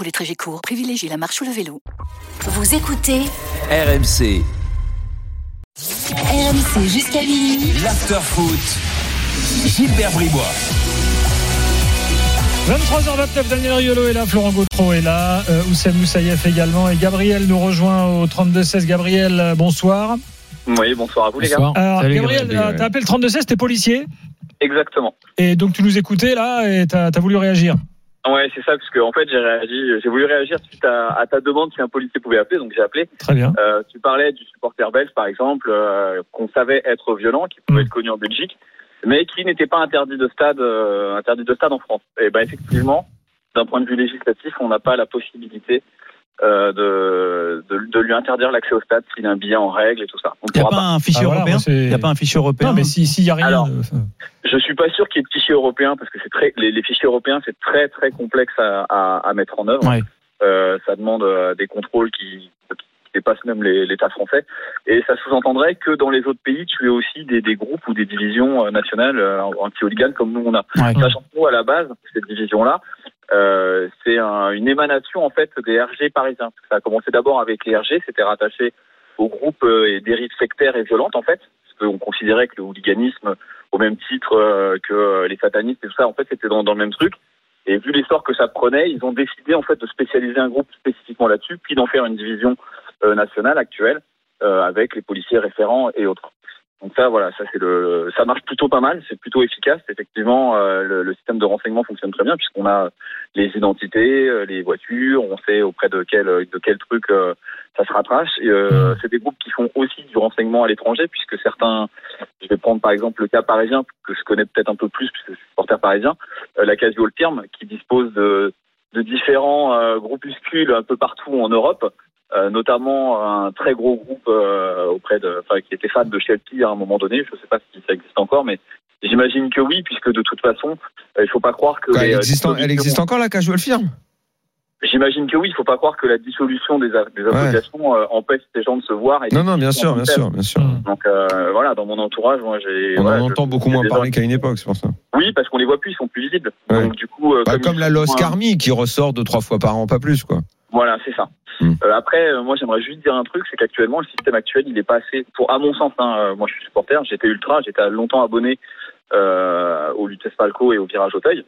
Pour les trajets courts, privilégiez la marche ou le vélo. Vous écoutez RMC, RMC jusqu'à minuit. l'after-foot. Gilbert Bribois. 23h29, Daniel Riolo est là, Florent Gautreau est là, euh, Oussem Moussaïef également et Gabriel nous rejoint au 32-16. Gabriel, euh, bonsoir. Oui, bonsoir à vous les gars. Alors, Salut, Gabriel, Gabriel. euh, t'as appelé le 32-16, t'es policier Exactement. et donc tu nous écoutais là et t'as as voulu réagir. Ouais, c'est ça, parce que en fait j'ai réagi, j'ai voulu réagir suite à, à ta demande si un policier pouvait appeler, donc j'ai appelé. Très bien. Euh, tu parlais du supporter belge par exemple, euh, qu'on savait être violent, qui pouvait Mm. être connu en Belgique, mais qui n'était pas interdit de stade, euh, interdit de stade en France. Et ben effectivement, d'un point de vue législatif, on n'a pas la possibilité euh, de, de, de lui interdire l'accès au stade s'il a un billet en règle et tout ça. Il n'y a pas un fichier Ah, voilà, européen Il n'y a pas un fichier européen Non, mais si- s'il y a rien. Alors, euh, Je suis pas sûr qu'il y ait de fichiers européens parce que c'est très les, les fichiers européens c'est très très complexe à, à, à mettre en œuvre. Ouais. Euh, ça demande euh, des contrôles qui, qui dépassent même les- l'État français et ça sous-entendrait que dans les autres pays tu aies aussi des, des groupes ou des divisions euh, nationales euh, anti-hooligan comme nous on a. Ouais. Sachant que nous à la base cette division là euh, c'est un- une émanation en fait des RG parisiens. Ça a commencé d'abord avec les RG, c'était rattaché au groupe euh, et dérives sectaires et violentes en fait, parce qu'on considérait que le hooliganisme au même titre euh, que les satanistes et tout ça, en fait, c'était dans, dans le même truc. Et vu l'essor que ça prenait, ils ont décidé en fait de spécialiser un groupe spécifiquement là-dessus, puis d'en faire une division euh, nationale actuelle euh, avec les policiers référents et autres. Donc ça, voilà, ça c'est le, ça marche plutôt pas mal, c'est plutôt efficace. Effectivement, euh, le, le système de renseignement fonctionne très bien puisqu'on a les identités, euh, les voitures, on sait auprès de quel de quel truc euh, ça se rattrache. Et, euh, c'est des groupes qui font aussi du renseignement à l'étranger puisque certains, je vais prendre par exemple le cas parisien que je connais peut-être un peu plus puisque je suis supporter parisien, euh, la Casio Le Terme qui dispose de de différents euh, groupuscules un peu partout en Europe euh, notamment un très gros groupe euh, auprès de, enfin, qui était fan de Chelsea à un moment donné. Je ne sais pas si ça existe encore, mais j'imagine que oui, puisque de toute façon, euh, il faut pas croire que les, elle, existe, en- elle dissolutions- existe encore la casual firm J'imagine que oui, il faut pas croire que la dissolution des, des associations euh, empêche ces gens de se voir. Et Non, non, bien sûr, bien sûr, bien sûr. Donc euh, voilà, dans mon entourage, moi j'ai. On voilà, en je- entend beaucoup moins parler qu'à une époque, c'est pour ça. Oui, parce qu'on les voit plus, ils sont plus visibles. Ouais. Donc du coup, euh, Bah, comme la moins- Army qui ressort deux, trois fois par an, pas plus, quoi. Voilà, c'est ça. Hmm. Euh, après, euh, moi, j'aimerais juste dire un truc, c'est qu'actuellement, le système actuel, il est pas assez. Pour, à mon sens, hein, euh, moi, je suis supporter, j'étais ultra, j'étais longtemps abonné euh, au Lutèce Falco et au Virage Auteuil.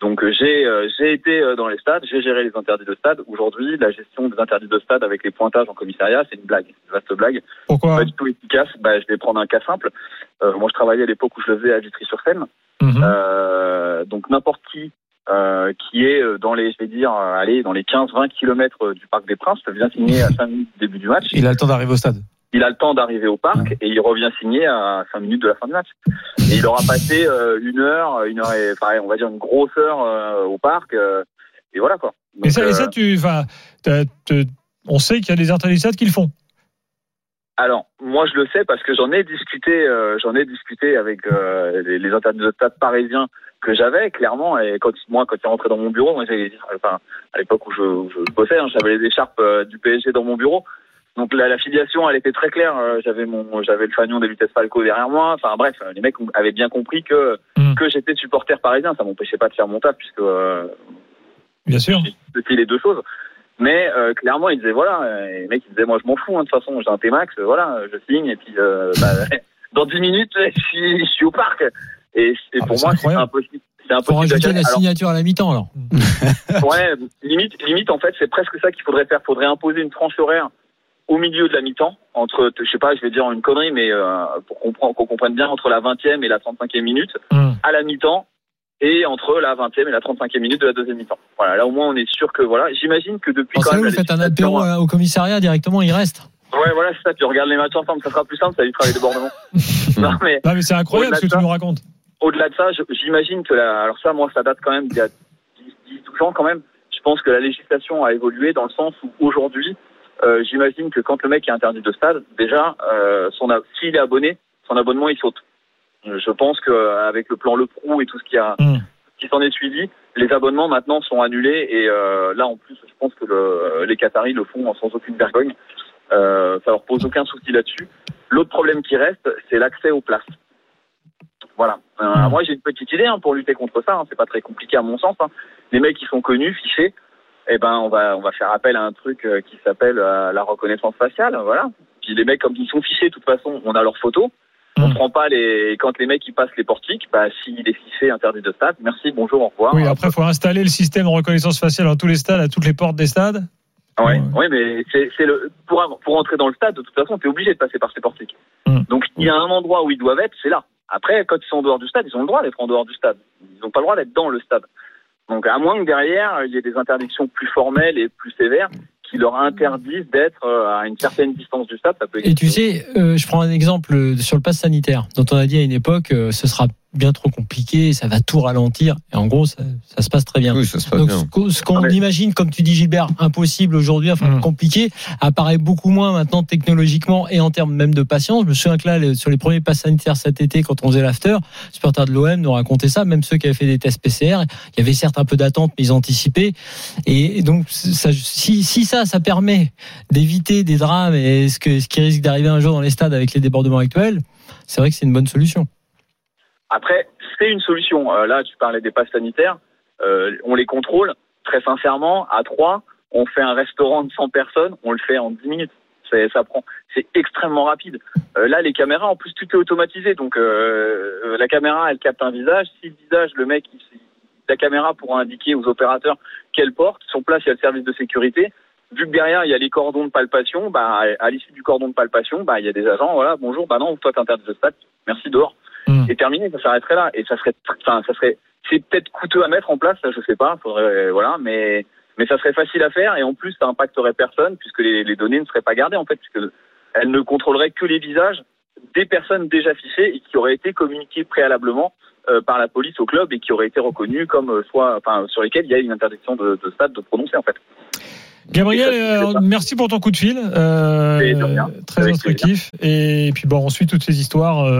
Donc, euh, j'ai euh, j'ai été euh, dans les stades, j'ai géré les interdits de stade. Aujourd'hui, la gestion des interdits de stade avec les pointages en commissariat, c'est une blague, une vaste blague. Pourquoi Pas du tout efficace. Bah, je vais prendre un cas simple. Euh, moi, je travaillais à l'époque où je le faisais à Vitry-sur-Seine. Euh, donc n'importe qui euh, qui est euh, dans les, je vais dire, euh, allez, dans les 15-20 kilomètres du Parc des Princes vient signer à 5 minutes du début du match. Il a le temps d'arriver au stade. Il a le temps d'arriver au parc et il revient signer à 5 minutes de la fin du match. Et il aura passé euh, une heure, une heure et, enfin, on va dire une grosse heure euh, au parc. et voilà quoi. Et ça, Donc, et ça, tu, enfin, on sait qu'il y a des stade qui le font. Alors, moi, je le sais parce que j'en ai discuté, euh, j'en ai discuté avec euh, les, les stade parisiens que j'avais, clairement. Et quand moi, quand il est rentré dans mon bureau, moi, enfin, à l'époque où je, où je bossais, hein, j'avais les écharpes euh, du PSG dans mon bureau. Donc la, la filiation, elle était très claire. Euh, J'avais mon, j'avais le fanion des vitesses Falco derrière moi. Enfin bref, les mecs avaient bien compris que Mm. que j'étais supporter parisien. Ça m'empêchait pas de faire mon taf puisque euh, Bien sûr. c'était les deux choses. Mais euh, clairement, ils disaient voilà, euh, et les mecs ils disaient moi je m'en fous hein, de toute façon, j'ai un T-Max, euh, voilà, je signe et puis euh, bah, dans 10 minutes je suis, je suis au parc. Et, et Ah, pour c'est moi c'est impossible. C'est impossible. rajouter à la signature à la mi-temps alors. Ouais, limite, limite en fait c'est presque ça qu'il faudrait faire. Faudrait imposer une tranche horaire au milieu de la mi-temps entre, je sais pas, je vais dire une connerie, mais euh, pour qu'on comprenne bien entre la 20e et la 35e minute Hum. à la mi-temps et entre la 20e et la 35e minute de la deuxième mi-temps. Voilà, là au moins on est sûr que voilà. J'imagine que depuis Pensez quand même vous faites un apéro euh, au commissariat directement, il reste. Ouais, voilà, c'est ça. Tu regardes les matchs ensemble, ça sera plus simple, ça évitera les débordements. non, mais Non, mais c'est incroyable ce que de tu ça- nous racontes. au-delà de ça, j'imagine que la, alors ça, moi, ça date quand même d'il y a 10, 10, 12 ans quand même. Je pense que la législation a évolué dans le sens où aujourd'hui, euh, j'imagine que quand le mec est interdit de stade, déjà, euh, son s'il est abonné, son abonnement il saute. Euh, Je pense qu'avec le plan Le Prou et tout ce qui a Hmm. qui s'en est suivi, les abonnements maintenant sont annulés et euh, là en plus, je pense que le- les Qataris le font sans aucune vergogne. Euh, ça leur pose aucun souci là-dessus. L'autre problème qui reste, c'est l'accès aux places. Voilà. Euh, Hmm. Moi, j'ai une petite idée hein, pour lutter contre ça. hein. C'est pas très compliqué à mon sens. hein. Les mecs qui sont connus, fichés, eh ben, on va, on va faire appel à un truc euh, qui s'appelle euh, la reconnaissance faciale. Voilà. Puis les mecs, comme ils sont fichés, de toute façon, on a leurs photos. On Hmm. prend pas les. Quand les mecs ils passent les portiques, bah s'il est fiché interdit de stade, merci, bonjour, au revoir. Oui, après, il faut installer le système de reconnaissance faciale dans tous les stades, à toutes les portes des stades. Ouais, Ouais. ouais, mais c'est le pour pour entrer dans le stade, de toute façon, t'es obligé de passer par ces portiques. Hmm. Donc il y a un endroit où ils doivent être, c'est là. Après, quand ils sont en dehors du stade, ils ont le droit d'être en dehors du stade. Ils n'ont pas le droit d'être dans le stade. Donc à moins que derrière il y ait des interdictions plus formelles et plus sévères qui leur interdisent d'être euh, à une certaine distance du stade. Ça peut Et tu sais, euh, je prends un exemple euh, sur le pass sanitaire, dont on a dit à une époque, euh, ce sera bien trop compliqué, ça va tout ralentir. Et en gros, ça, ça se passe très bien. Oui, ça se passe Donc bien. ce qu'on- ce qu'on Ah, imagine, comme tu dis Gilbert, impossible aujourd'hui, enfin Mm. compliqué, apparaît beaucoup moins maintenant technologiquement et en termes même de patience. Je me souviens que là, sur les premiers passes sanitaires cet été, quand on faisait l'after, les supporters de l'OM nous racontaient ça, même ceux qui avaient fait des tests PCR, il y avait certes un peu d'attente, mais ils anticipaient. Et, et donc, ça, si, si ça, ça permet d'éviter des drames et ce, que, ce qui risque d'arriver un jour dans les stades avec les débordements actuels, c'est vrai que c'est une bonne solution. Après, c'est une solution. Euh, là, tu parlais des passes sanitaires. Euh, on les contrôle. Très sincèrement, à trois, on fait un restaurant de 100 personnes, on le fait en 10 minutes. C'est, ça prend, c'est extrêmement rapide. Euh, là, les caméras, en plus, tout est automatisé. Donc, euh, euh, la caméra, elle capte un visage. Si le visage, le mec, il- la caméra pourra indiquer aux opérateurs quelle porte. Sur place, il y a le service de sécurité. Vu que derrière, il y a les cordons de palpation, bah, à l'issue du cordon de palpation, bah, il y a des agents, voilà, bonjour, bah non, toi, t'es interdit de stade, merci dehors Hmm. et terminé, ça s'arrêterait là. Et ça serait, enfin, ça serait, c'est peut-être coûteux à mettre en place, ça, je sais pas, faudrait, voilà, mais, mais ça serait facile à faire et en plus, ça impacterait personne puisque les, les données ne seraient pas gardées en fait, puisque elles ne contrôleraient que les visages des personnes déjà fichées et qui auraient été communiquées préalablement euh, par la police au club et qui auraient été reconnues comme euh, soit, enfin, sur lesquelles il y a une interdiction de, de stade de prononcer en fait. Gabriel, c'est euh, merci pour ton coup de fil. Euh, très Avec instructif. Et puis bon, on suit toutes ces histoires.